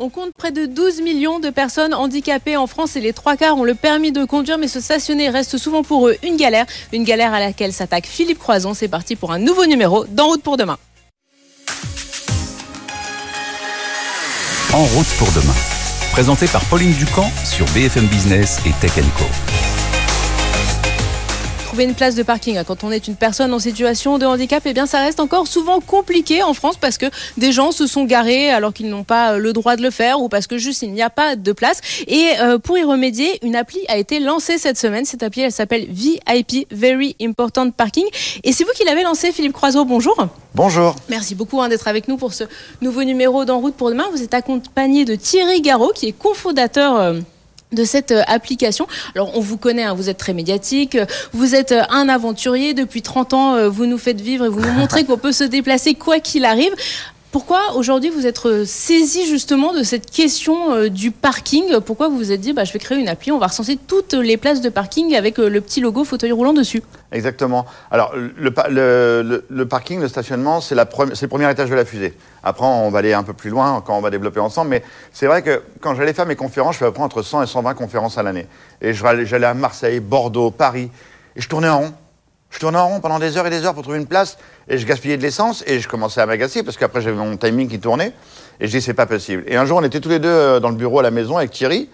On compte près de 12 millions de personnes handicapées en France et les trois quarts ont le permis de conduire, mais se stationner reste souvent pour eux une galère, une galère à laquelle s'attaque Philippe Croison. C'est parti pour un nouveau numéro d'En route pour demain. En route pour demain. Présenté par Pauline Ducamp sur BFM Business et Tech Co trouver une place de parking quand on est une personne en situation de handicap, eh bien ça reste encore souvent compliqué en France parce que des gens se sont garés alors qu'ils n'ont pas euh, le droit de le faire ou parce que juste il n'y a pas de place. Et euh, pour y remédier, une appli a été lancée cette semaine. Cette appli, elle s'appelle VIP, Very Important Parking. Et c'est vous qui l'avez lancée, Philippe Croiseau. Bonjour. Bonjour. Merci beaucoup hein, d'être avec nous pour ce nouveau numéro d'En route pour demain. Vous êtes accompagné de Thierry Garot, qui est cofondateur. Euh, de cette euh, application. Alors on vous connaît, hein, vous êtes très médiatique, vous êtes euh, un aventurier, depuis 30 ans euh, vous nous faites vivre et vous nous montrez qu'on peut se déplacer quoi qu'il arrive. Pourquoi aujourd'hui vous êtes saisi justement de cette question euh, du parking? Pourquoi vous vous êtes dit bah, je vais créer une appli, on va recenser toutes les places de parking avec euh, le petit logo fauteuil roulant dessus? Exactement. Alors le, le, parking, le stationnement, c'est le premier étage de la fusée. Après, on va aller un peu plus loin quand on va développer ensemble. Mais c'est vrai que quand j'allais faire mes conférences, je fais à peu près entre 100 et 120 conférences à l'année. Et j'allais à Marseille, Bordeaux, Paris, et je tournais en rond. Je tournais en rond pendant des heures et des heures pour trouver une place et je gaspillais de l'essence et je commençais à m'agacer parce qu'après j'avais mon timing qui tournait et je dis c'est pas possible. Et un jour on était tous les deux euh, dans le bureau à la maison avec Thierry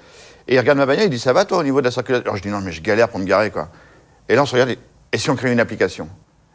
et il regarde ma bagnole, il dit ça va toi au niveau de la circulation? Alors je dis non mais je galère pour me garer quoi. Et là on se regarde et si on crée une application?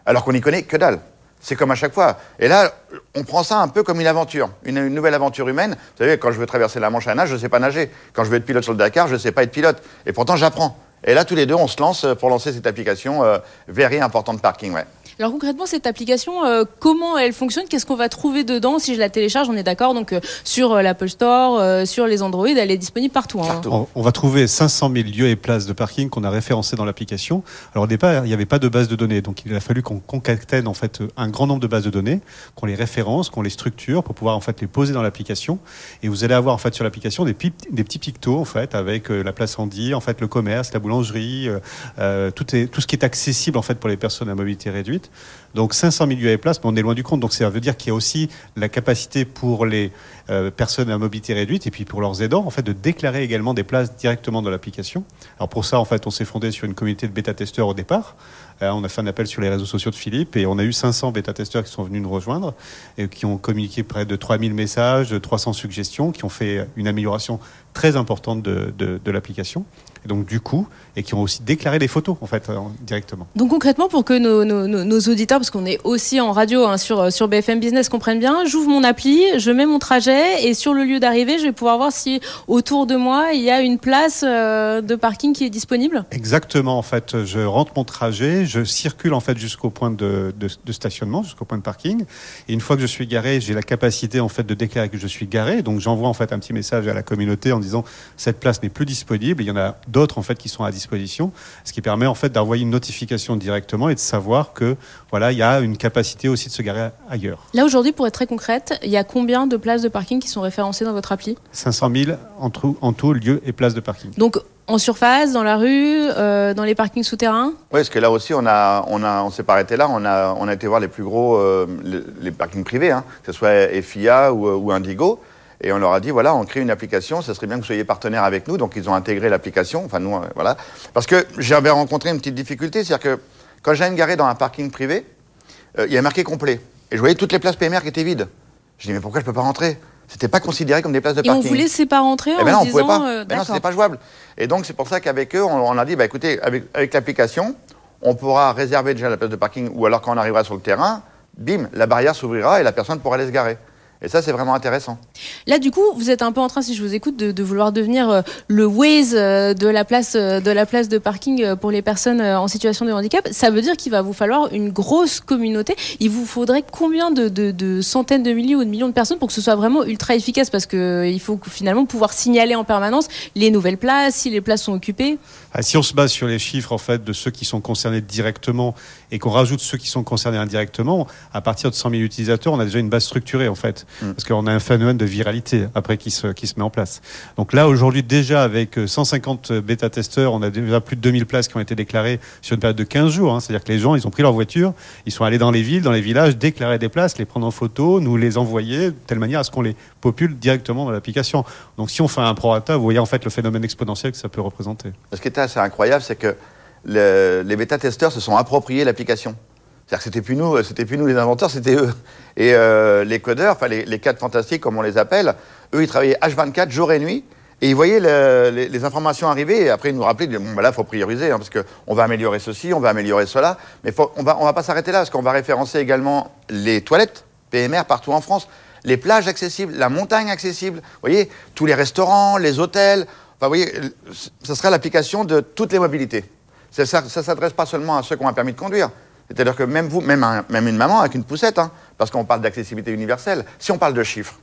Alors qu'on n'y connaît que dalle. C'est comme à chaque fois. Et là, on prend ça un peu comme une aventure, une, nouvelle aventure humaine. Vous savez, quand je veux traverser la Manche à nage, je ne sais pas nager. Quand je veux être pilote sur le Dakar, je ne sais pas être pilote. Et pourtant, j'apprends. Et là, tous les deux, on se lance pour lancer cette application euh, Very Important Parking. Ouais. Alors concrètement, cette application, euh, comment elle fonctionne? Qu'est-ce qu'on va trouver dedans? Si je la télécharge On est d'accord, donc euh, sur euh, l'Apple Store, sur les Android, elle est disponible partout. Hein. On, va trouver 500 000 lieux et places de parking qu'on a référencés dans l'application. Alors au départ, il n'y avait pas de base de données, donc il a fallu qu'on concatène en fait un grand nombre de bases de données, qu'on les référence, qu'on les structure pour pouvoir en fait les poser dans l'application. Et vous allez avoir en fait sur l'application des, petits pictos en fait avec la place Andy, en fait le commerce, la boulangerie, tout, tout ce qui est accessible en fait pour les personnes à mobilité réduite. Donc 500 000 et places, mais on est loin du compte. Donc ça veut dire qu'il y a aussi la capacité pour les euh, personnes à mobilité réduite et puis pour leurs aidants, en fait, de déclarer également des places directement dans l'application. Alors pour ça, en fait, on s'est fondé sur une communauté de bêta-testeurs au départ. Euh, on a fait un appel sur les réseaux sociaux de Philippe et on a eu 500 bêta-testeurs qui sont venus nous rejoindre et qui ont communiqué près de 3000 messages, 300 suggestions, qui ont fait une amélioration très importante de l'application donc du coup, et qui ont aussi déclaré les photos en fait directement. Donc concrètement, pour que nos, auditeurs, parce qu'on est aussi en radio hein, sur, sur BFM Business, comprennent bien, j'ouvre mon appli, je mets mon trajet et sur le lieu d'arrivée, je vais pouvoir voir si autour de moi il y a une place euh, de parking qui est disponible. Exactement, en fait, je rentre mon trajet, je circule en fait jusqu'au point de, de, stationnement, jusqu'au point de parking, et une fois que je suis garé, j'ai la capacité en fait de déclarer que je suis garé, donc j'envoie en fait un petit message à la communauté en disant cette place n'est plus disponible, il y en a d'autres en fait qui sont à disposition, ce qui permet en fait d'envoyer une notification directement et de savoir que voilà il y a une capacité aussi de se garer ailleurs. Là aujourd'hui, pour être très concrète, il y a combien de places de parking qui sont référencées dans votre appli? 500 000 en tout, en tout lieux et places de parking. Donc en surface, dans la rue, euh, dans les parkings souterrains? Oui, parce que là aussi, on a, on a, on s'est pas arrêté là. On a, on a été voir les plus gros, euh, les, parkings privés, hein, que ce soit FIA ou, ou Indigo. Et on leur a dit, voilà, on crée une application, ça serait bien que vous soyez partenaire avec nous. Donc ils ont intégré l'application, enfin nous, euh, voilà. Parce que j'avais rencontré une petite difficulté, c'est-à-dire que quand j'allais me garer dans un parking privé, euh, il y a marqué complet. Et je voyais toutes les places PMR qui étaient vides. Je dis, mais pourquoi je ne peux pas rentrer? C'était pas considéré comme des places de parking. Et on vous laissait pas rentrer eh ben en non, disant, on pouvait pas. Euh, ben non, c'était pas jouable. Et donc c'est pour ça qu'avec eux, on, a dit, bah écoutez, avec, avec l'application, on pourra réserver déjà la place de parking, ou alors quand on arrivera sur le terrain, bim, la barrière s'ouvrira et la personne pourra aller se garer. Et ça, c'est vraiment intéressant. Là, du coup, vous êtes un peu en train, si je vous écoute, de, vouloir devenir euh, le Waze euh, de la place euh, de la place de parking pour les personnes en situation de handicap. Ça veut dire qu'il va vous falloir une grosse communauté. Il vous faudrait combien de, centaines de milliers ou de millions de personnes pour que ce soit vraiment ultra efficace? Parce qu'il faut finalement pouvoir signaler en permanence les nouvelles places, si les places sont occupées. Ah, si on se base sur les chiffres en fait de ceux qui sont concernés directement et qu'on rajoute ceux qui sont concernés indirectement, à partir de 100 000 utilisateurs, on a déjà une base structurée en fait. mm. parce qu'on a un phénomène de viralité après qui se, qui se met en place. Donc là, aujourd'hui, déjà avec 150 bêta-testeurs, on a déjà plus de 2000 places qui ont été déclarées sur une période de 15 jours. Hein. C'est-à-dire que les gens, ils ont pris leur voiture, ils sont allés dans les villes, dans les villages, déclarer des places, les prendre en photo, nous les envoyer de telle manière à ce qu'on les popule directement dans l'application. Donc si on fait un prorata, vous voyez en fait le phénomène exponentiel que ça peut représenter. Ce qui est assez incroyable, c'est que les bêta-testeurs se sont appropriés l'application. C'est-à-dire que c'était plus nous, c'était plus nous les inventeurs, c'était eux. Et euh, les codeurs, enfin les, les cadres fantastiques comme on les appelle, eux ils travaillaient H24 jour et nuit. Et ils voyaient les, informations arriver et après ils nous rappelaient, bon ben là faut prioriser hein, parce qu'on va améliorer ceci, on va améliorer cela, mais on va on va pas s'arrêter là parce qu'on va référencer également les toilettes PMR partout en France, les plages accessibles, la montagne accessible, vous voyez tous les restaurants, les hôtels, enfin vous voyez, ce sera l'application de toutes les mobilités. Ça ne s'adresse pas seulement à ceux qui ont un permis de conduire, c'est-à-dire que même vous, même, même une maman avec une poussette, hein, parce qu'on parle d'accessibilité universelle, si on parle de chiffres,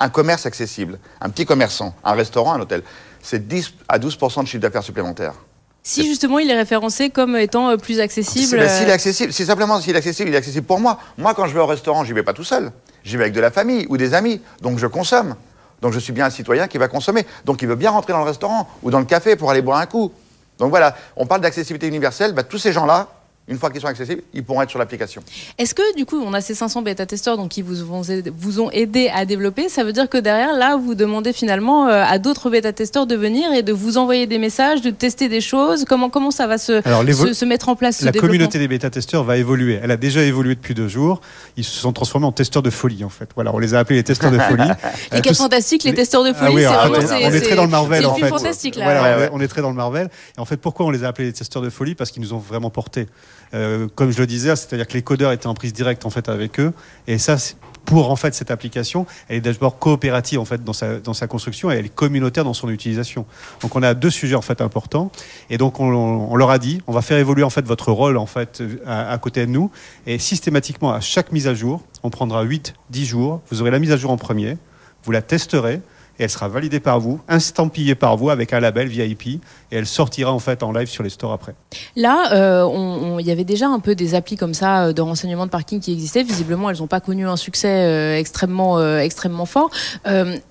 un commerce accessible, un petit commerçant, un restaurant, un hôtel, c'est 10 à 12 de chiffre d'affaires supplémentaire. Si justement il est référencé comme étant euh, plus accessible. Ben, s'il est accessible, c'est simplement s'il est accessible, il est accessible pour moi. Moi, quand je vais au restaurant, j'y vais pas tout seul. J'y vais avec de la famille ou des amis. Donc je consomme. Donc je suis bien un citoyen qui va consommer. Donc il veut bien rentrer dans le restaurant ou dans le café pour aller boire un coup. Donc voilà, on parle d'accessibilité universelle. Ben, tous ces gens-là, une fois qu'ils sont accessibles, ils pourront être sur l'application. Est-ce que du coup, on a ces 500 bêta-testeurs donc, qui vous, vont, vous ont aidé à développer Ça veut dire que derrière, là, vous demandez finalement euh, à d'autres bêta-testeurs de venir et de vous envoyer des messages, de tester des choses? Comment, comment ça va se, se, mettre en place La communauté des bêta-testeurs va évoluer. Elle a déjà évolué depuis deux jours. Ils se sont transformés en testeurs de folie, en fait. Voilà, on les a appelés les testeurs de folie. et quel fantastique, les testeurs de folie. Ah oui, on est très dans le Marvel, en fait. fantastique, là. Voilà, on est très dans le Marvel. Et en fait, pourquoi on les a appelés les testeurs de folie? Parce qu'ils nous ont vraiment porté. Euh, comme je le disais, c'est-à-dire que les codeurs étaient en prise directe en fait avec eux. Et ça, pour en fait cette application, elle est d'abord coopérative en fait dans sa, dans sa construction et elle est communautaire dans son utilisation. Donc on a deux sujets en fait importants et donc on, leur a dit on va faire évoluer en fait votre rôle en fait à, à, côté de nous et systématiquement à chaque mise à jour, on prendra 8 10 jours, vous aurez la mise à jour en premier, vous la testerez elle sera validée par vous, instampillée par vous avec un label VIP et elle sortira en fait en live sur les stores après. Là, euh, il y avait déjà un peu des applis comme ça euh, de renseignement de parking qui existaient. Visiblement, elles n'ont pas connu un succès euh, extrêmement, extrêmement fort.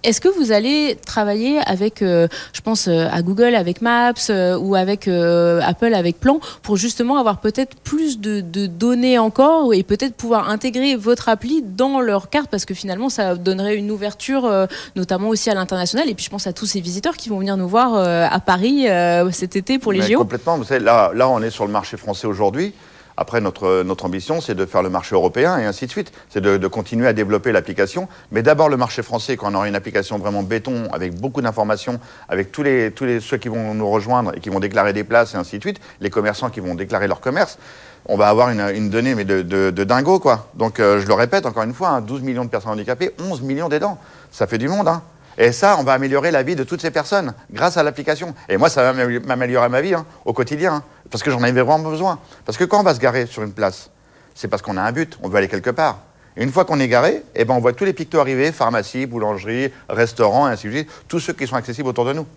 Est-ce que vous allez travailler avec, je pense à Google avec Maps ou avec Apple avec Plan pour justement avoir peut-être plus de, de, données encore et peut-être pouvoir intégrer votre appli dans leur carte? Parce que finalement, ça donnerait une ouverture, notamment aussi à l'international. Et puis je pense à tous ces visiteurs qui vont venir nous voir euh, à Paris euh, cet été pour les JO. Complètement. Vous savez, là, là, on est sur le marché français aujourd'hui. Après, notre, notre ambition, c'est de faire le marché européen et ainsi de suite. C'est de, continuer à développer l'application. Mais d'abord, le marché français, quand on aura une application vraiment béton, avec beaucoup d'informations, avec tous, les, tous les, ceux qui vont nous rejoindre et qui vont déclarer des places et ainsi de suite, les commerçants qui vont déclarer leur commerce, on va avoir une, une donnée mais de, de, de, dingo, quoi. Donc, euh, je le répète encore une fois, 12 hein, millions de personnes handicapées, 11 millions d'aidants. Ça fait du monde, hein. Et ça, on va améliorer la vie de toutes ces personnes grâce à l'application. Et moi, ça va m'améliorer ma vie hein, au quotidien, hein, parce que j'en avais vraiment besoin. Parce que quand on va se garer sur une place, c'est parce qu'on a un but, on veut aller quelque part. Et une fois qu'on est garé, eh ben, on voit tous les pictos arriver, pharmacie, boulangerie, restaurant, ainsi de suite, tous ceux qui sont accessibles autour de nous.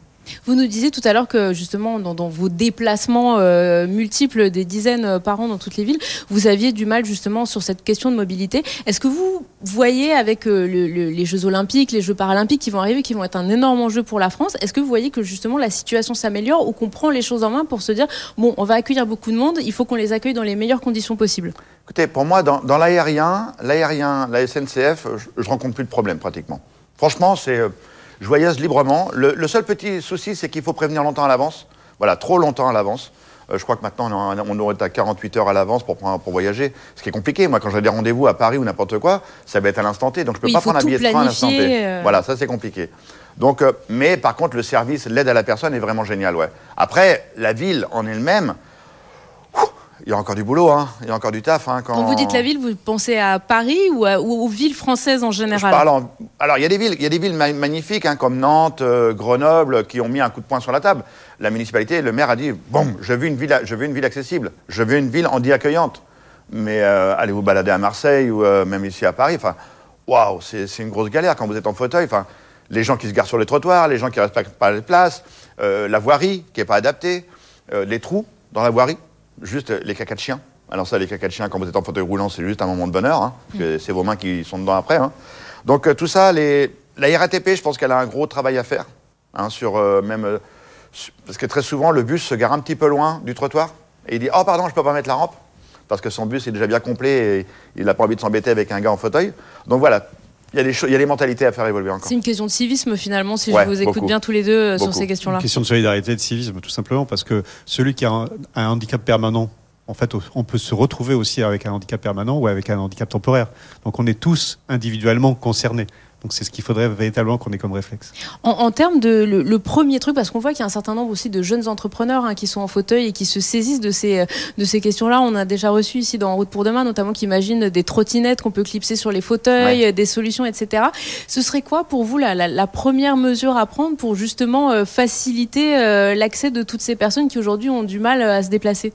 Vous nous disiez tout à l'heure que justement dans, vos déplacements euh, multiples, des dizaines euh, par an dans toutes les villes, vous aviez du mal justement sur cette question de mobilité. Est-ce que vous voyez avec euh, les Jeux Olympiques, les Jeux Paralympiques qui vont arriver, qui vont être un énorme enjeu pour la France, est-ce que vous voyez que justement la situation s'améliore ou qu'on prend les choses en main pour se dire bon, on va accueillir beaucoup de monde, il faut qu'on les accueille dans les meilleures conditions possibles? Écoutez, pour moi, dans, l'aérien, l'aérien, la SNCF, je, je rencontre plus de problèmes pratiquement. Franchement, c'est je voyage librement. Le, seul petit souci, c'est qu'il faut prévenir longtemps à l'avance. Voilà, trop longtemps à l'avance. Euh, je crois que maintenant, on, on aurait à 48 heures à l'avance pour, pour voyager, ce qui est compliqué. Moi, quand j'ai des rendez-vous à Paris ou n'importe quoi, ça va être à l'instant T. Donc, je ne peux pas prendre un billet de train à l'instant T. Euh. Voilà, ça, c'est compliqué. Donc, euh, mais par contre, le service, l'aide à la personne est vraiment génial, ouais. Après, la ville en elle-même, il y a encore du boulot, hein. il y a encore du taf. Hein, quand... vous dites la ville, vous pensez à Paris ou, aux villes françaises en général? Alors, il y a des villes, il y a des villes magnifiques, hein, comme Nantes, euh, Grenoble, qui ont mis un coup de poing sur la table. La municipalité, le maire a dit bon, je veux une ville, je veux une ville accessible, je veux une ville handi accueillante. Mais euh, allez vous balader à Marseille ou euh, même ici à Paris. Enfin, waouh, c'est une grosse galère quand vous êtes en fauteuil. Enfin, les gens qui se garent sur les trottoirs, les gens qui ne respectent pas les places, la voirie qui n'est pas adaptée, les trous dans la voirie juste les cacas de chien. Alors ça, les cacas de chien, quand vous êtes en fauteuil roulant, c'est juste un moment de bonheur, hein, parce que c'est vos mains qui sont dedans après. Hein. Donc euh, tout ça, les, la RATP, je pense qu'elle a un gros travail à faire. hein, sur euh, même, euh, su- parce que très souvent, le bus se gare un petit peu loin du trottoir. Et il dit Oh, pardon, je peux pas mettre la rampe. Parce que son bus est déjà bien complet et il n'a pas envie de s'embêter avec un gars en fauteuil. Donc voilà, il y, a des choses- il y a des mentalités à faire évoluer encore. C'est une question de civisme finalement, si Ouais, je vous écoute beaucoup. bien tous les deux euh, sur ces questions-là. Une question de solidarité et de civisme, tout simplement, parce que celui qui a un, un handicap permanent, en fait, on peut se retrouver aussi avec un handicap permanent ou avec un handicap temporaire. Donc on est tous individuellement concernés. Donc c'est ce qu'il faudrait véritablement qu'on ait comme réflexe. En, en termes de le, le premier truc, parce qu'on voit qu'il y a un certain nombre aussi de jeunes entrepreneurs hein, qui sont en fauteuil et qui se saisissent de ces, de ces questions-là. On a déjà reçu ici dans En route pour demain, notamment qui imaginent des trottinettes qu'on peut clipser sur les fauteuils, des solutions, etc. Ce serait quoi pour vous la, la, la première mesure à prendre pour justement euh, faciliter euh, l'accès de toutes ces personnes qui aujourd'hui ont du mal euh, à se déplacer?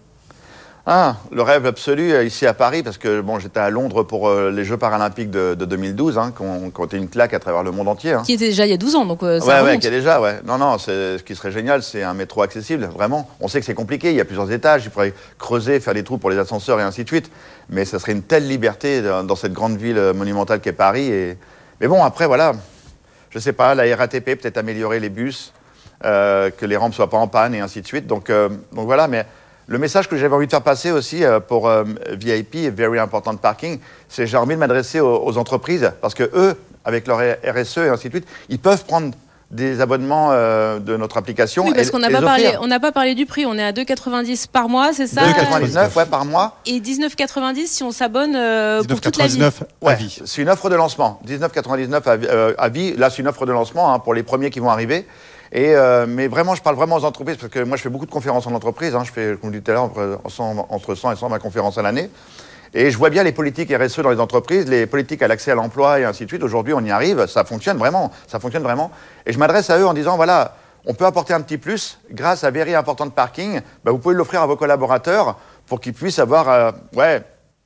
Ah, le rêve absolu euh, ici à Paris, parce que bon, j'étais à Londres pour euh, les Jeux paralympiques de, de 2012, hein, qui ont qui ont été une claque à travers le monde entier. hein. Qui était déjà il y a 12 ans, donc euh, ça Ouais, ouais, remonte. y a déjà, ouais. Non, non, ce qui serait génial, c'est un métro accessible, vraiment. On sait que c'est compliqué, il y a plusieurs étages, il faudrait creuser, faire des trous pour les ascenseurs et ainsi de suite. Mais ça serait une telle liberté dans, dans cette grande ville euh, monumentale qu'est Paris. Et... Mais bon, après, voilà, je sais pas, la RATP peut-être améliorer les bus, euh, que les rampes soient pas en panne et ainsi de suite. Donc, euh, donc voilà, mais le message que j'avais envie de faire passer aussi euh, pour euh, VIP et Very Important Parking, c'est j'ai envie de m'adresser aux, aux entreprises parce que eux, avec leur RSE et ainsi de suite, ils peuvent prendre des abonnements euh, de notre application. Oui, parce qu'on n'a pas parlé, offrir. on n'a pas parlé du prix. On est à 2,90 par mois, c'est ça? 2,99 ouais, par mois. Et 19,90 si on s'abonne euh, pour toute la vie? 19,99 à Ouais, vie. c'est une offre de lancement. 19,99 à, vi- euh, à vie. Là, c'est une offre de lancement hein, pour les premiers qui vont arriver. Et, euh, mais vraiment, je parle vraiment aux entreprises parce que moi, je fais beaucoup de conférences en entreprise. hein. Je fais, comme je disais tout à l'heure, entre, 100 entre 100 et 120 conférences à l'année. Et je vois bien les politiques RSE dans les entreprises, les politiques à l'accès à l'emploi et ainsi de suite. Aujourd'hui, on y arrive. Ça fonctionne vraiment. Ça fonctionne vraiment. Et je m'adresse à eux en disant voilà, on peut apporter un petit plus grâce à Very Important Parking. Bah, vous pouvez l'offrir à vos collaborateurs pour qu'ils puissent avoir euh, ouais,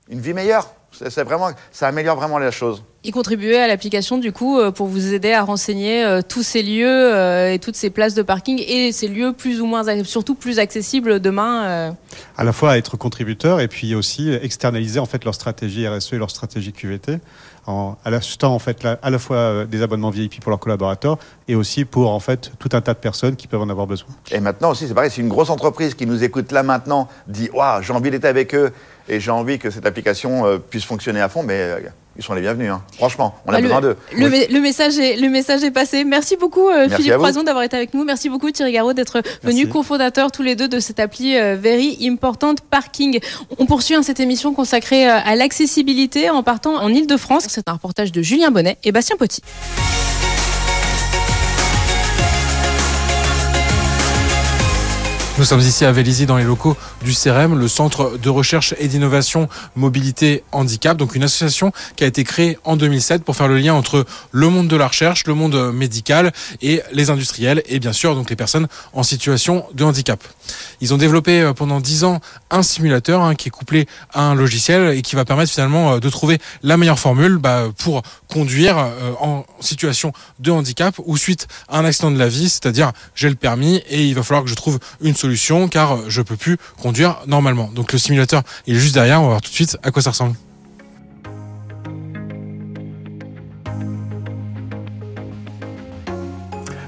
une vie meilleure. C'est vraiment, ça améliore vraiment les choses. Et contribuer à l'application du coup euh, pour vous aider à renseigner euh, tous ces lieux euh, et toutes ces places de parking et ces lieux plus ou moins, surtout plus accessibles demain. euh. à la fois être contributeur et puis aussi externaliser en fait leur stratégie RSE et leur stratégie QVT en à l'achetant en fait la- à la fois euh, des abonnements VIP pour leurs collaborateurs et aussi pour en fait tout un tas de personnes qui peuvent en avoir besoin. Et maintenant aussi, c'est pareil, si une grosse entreprise qui nous écoute là maintenant dit Waouh, j'ai envie d'être avec eux et j'ai envie que cette application euh, puisse fonctionner à fond, mais euh, ils sont les bienvenus. hein. Franchement, on a Bah, besoin d'eux. le, Oui. mé- le message est, le message est passé. Merci beaucoup euh, Merci Philippe. Croison d'avoir été avec nous. Merci beaucoup Thierry Garot d'être venu cofondateur tous les deux de cette appli euh, Very Important Parking. On poursuit hein, cette émission consacrée euh, à l'accessibilité en partant en Ile-de-France. C'est un reportage de Julien Bonnet et Bastien Potti. Nous sommes ici à Vélizy dans les locaux du CEREM, le Centre de recherche et d'innovation mobilité handicap, donc une association qui a été créée en 2007 pour faire le lien entre le monde de la recherche, le monde médical et les industriels et bien sûr donc les personnes en situation de handicap. Ils ont développé euh, pendant 10 ans un simulateur hein, qui est couplé à un logiciel et qui va permettre finalement euh, de trouver la meilleure formule bah, pour conduire euh, en situation de handicap ou suite à un accident de la vie, c'est-à-dire j'ai le permis et il va falloir que je trouve une solution car euh, je peux plus conduire normalement. Donc le simulateur il est juste derrière, on va voir tout de suite à quoi ça ressemble.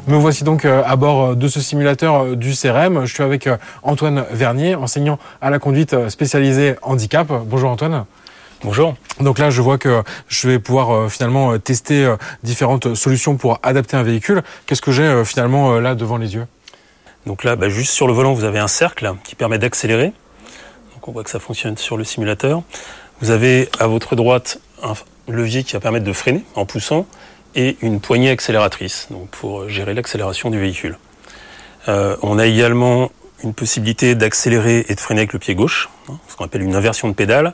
Me voici donc euh, à bord euh, de ce simulateur du CRM. Je suis avec Antoine Vernier, enseignant à la conduite spécialisée handicap. Bonjour Antoine. Bonjour. Donc là, je vois que je vais pouvoir finalement tester différentes solutions pour adapter un véhicule. Qu'est-ce que j'ai finalement là devant les yeux? Donc là, bah, juste sur le volant, vous avez un cercle qui permet d'accélérer. Donc on voit que ça fonctionne sur le simulateur. Vous avez à votre droite un levier qui va permettre de freiner en poussant et une poignée accélératrice donc pour gérer l'accélération du véhicule. Euh, on a également une possibilité d'accélérer et de freiner avec le pied gauche, hein, ce qu'on appelle une inversion de pédale.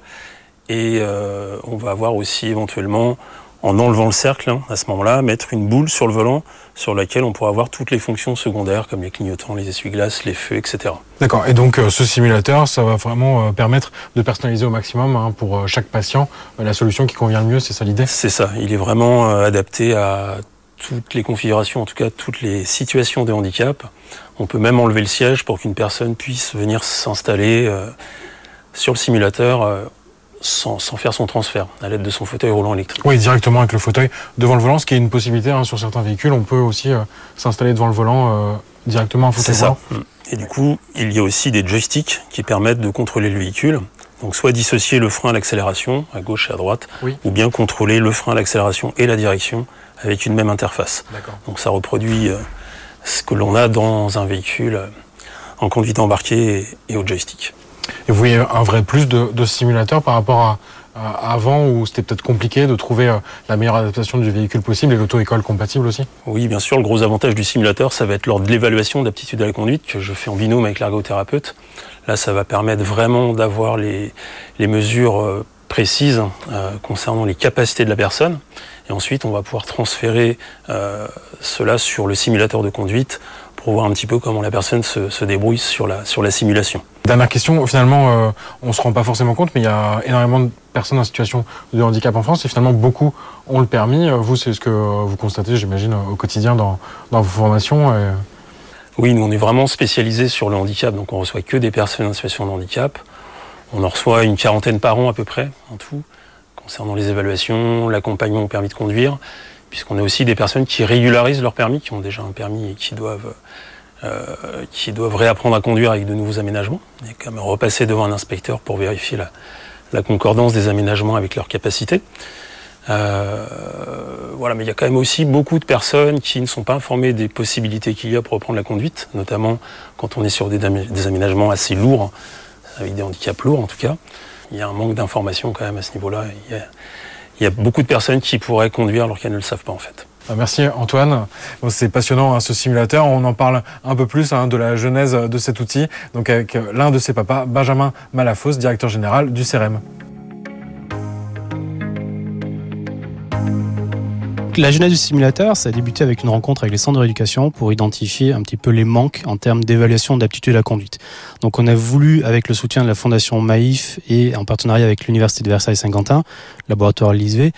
Et euh, on va avoir aussi éventuellement, en enlevant le cercle, hein, à ce moment-là, mettre une boule sur le volant sur laquelle on pourra avoir toutes les fonctions secondaires comme les clignotants, les essuie-glaces, les feux, etc. D'accord. Et donc euh, ce simulateur, ça va vraiment euh, permettre de personnaliser au maximum hein, pour euh, chaque patient la solution qui convient le mieux. C'est ça l'idée? C'est ça, il est vraiment adapté à toutes les configurations, en tout cas toutes les situations de handicap. On peut même enlever le siège pour qu'une personne puisse venir s'installer sur le simulateur sans, sans faire son transfert à l'aide de son fauteuil roulant électrique. Oui, directement avec le fauteuil devant le volant, ce qui est une possibilité hein, sur certains véhicules. On peut aussi euh, s'installer devant le volant euh, directement un fauteuil C'est ça. Et du coup, il y a aussi des joysticks qui permettent de contrôler le véhicule. Donc soit dissocier le frein à l'accélération, à gauche et à droite, Oui. ou bien contrôler le frein à l'accélération et la direction avec une même interface. D'accord. Donc ça reproduit euh, ce que l'on a dans un véhicule en conduite embarquée et, et au joystick. Et vous voyez un vrai plus de, de simulateur par rapport à, avant où c'était peut-être compliqué de trouver euh, la meilleure adaptation du véhicule possible et l'auto-école compatible aussi? Oui, bien sûr, le gros avantage du simulateur, ça va être lors de l'évaluation d'aptitude à la conduite que je fais en binôme avec l'ergothérapeute. Là, ça va permettre vraiment d'avoir les, mesures euh, précises euh, concernant les capacités de la personne. Et ensuite, on va pouvoir transférer cela sur le simulateur de conduite pour voir un petit peu comment la personne se, se débrouille sur la, sur la simulation. Dernière question, finalement, euh, on se rend pas forcément compte, mais il y a énormément de personnes en situation de handicap en France et finalement beaucoup ont le permis. Euh, Vous, c'est ce que vous constatez, j'imagine, au quotidien dans, dans vos formations. et- Oui, nous on est vraiment spécialisé sur le handicap, donc on reçoit que des personnes en situation de handicap. On en reçoit une quarantaine par an à peu près, en tout, concernant les évaluations, l'accompagnement au permis de conduire, puisqu'on a aussi des personnes qui régularisent leur permis, qui ont déjà un permis et qui doivent, euh, qui doivent réapprendre à conduire avec de nouveaux aménagements, et quand même repasser devant un inspecteur pour vérifier la, concordance des aménagements avec leurs capacités. Euh, voilà, mais il y a quand même aussi beaucoup de personnes qui ne sont pas informées des possibilités qu'il y a pour reprendre la conduite, notamment quand on est sur des, aménagements assez lourds, avec des handicaps lourds en tout cas. Il y a un manque d'information quand même à ce niveau-là. Il y a beaucoup de personnes qui pourraient conduire alors qu'elles ne le savent pas en fait. Ah, Merci Antoine. C'est passionnant hein, ce simulateur. On en parle un peu plus hein, de la genèse de cet outil. Donc avec euh, l'un de ses papas, Benjamin Malafos, directeur général du CRM. La genèse du simulateur, ça a débuté avec une rencontre avec les centres de rééducation pour identifier un petit peu les manques en termes d'évaluation d'aptitude à la conduite. Donc on a voulu, avec le soutien de la Fondation Maïf et en partenariat avec l'Université de Versailles-Saint-Quentin, laboratoire l'ISV,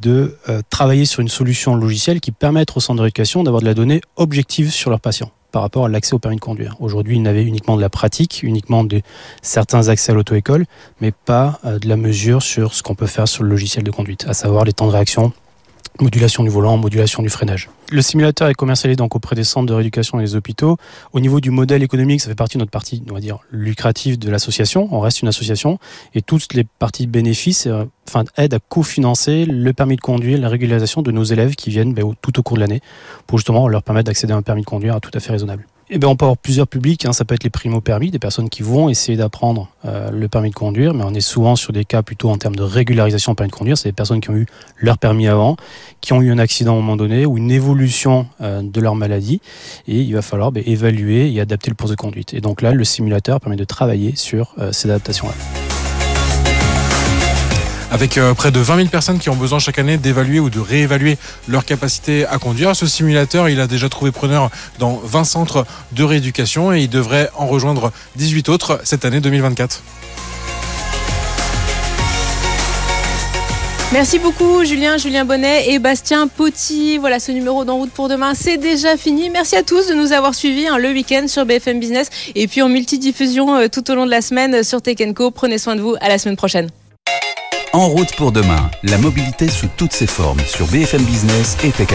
de euh, travailler sur une solution logicielle qui permette aux centres de rééducation d'avoir de la donnée objective sur leurs patients par rapport à l'accès au permis de conduire. Aujourd'hui, ils n'avaient uniquement de la pratique, uniquement de certains accès à l'auto-école, mais pas euh, de la mesure sur ce qu'on peut faire sur le logiciel de conduite, à savoir les temps de réaction, modulation du volant, modulation du freinage. Le simulateur est commercialisé donc auprès des centres de rééducation et des hôpitaux. Au niveau du modèle économique, ça fait partie de notre partie, on va dire, lucrative de l'association. On reste une association et toutes les parties bénéfices euh, aident à cofinancer le permis de conduire, la régularisation de nos élèves qui viennent ben, tout au cours de l'année pour justement leur permettre d'accéder à un permis de conduire tout à fait raisonnable. Eh ben, on peut avoir plusieurs publics. hein. Ça peut être les primo-permis, des personnes qui vont essayer d'apprendre euh, le permis de conduire, mais on est souvent sur des cas plutôt en termes de régularisation du permis de conduire. C'est des personnes qui ont eu leur permis avant, qui ont eu un accident à un moment donné ou une évolution euh, de leur maladie, et il va falloir ben, évaluer et adapter le poste de conduite. Et donc là, le simulateur permet de travailler sur euh, ces adaptations-là. Avec euh, près de 20 000 personnes qui ont besoin chaque année d'évaluer ou de réévaluer leur capacité à conduire, ce simulateur, il a déjà trouvé preneur dans 20 centres de rééducation et il devrait en rejoindre 18 autres cette année 2024. Merci beaucoup Julien, Julien Bonnet et Bastien Potti. Voilà, ce numéro d'En route pour demain, c'est déjà fini. Merci à tous de nous avoir suivis hein, le week-end sur BFM Business et puis en multidiffusion euh, tout au long de la semaine sur Tech Co. Prenez soin de vous, à la semaine prochaine. En route pour demain, la mobilité sous toutes ses formes sur BFM Business et Tech.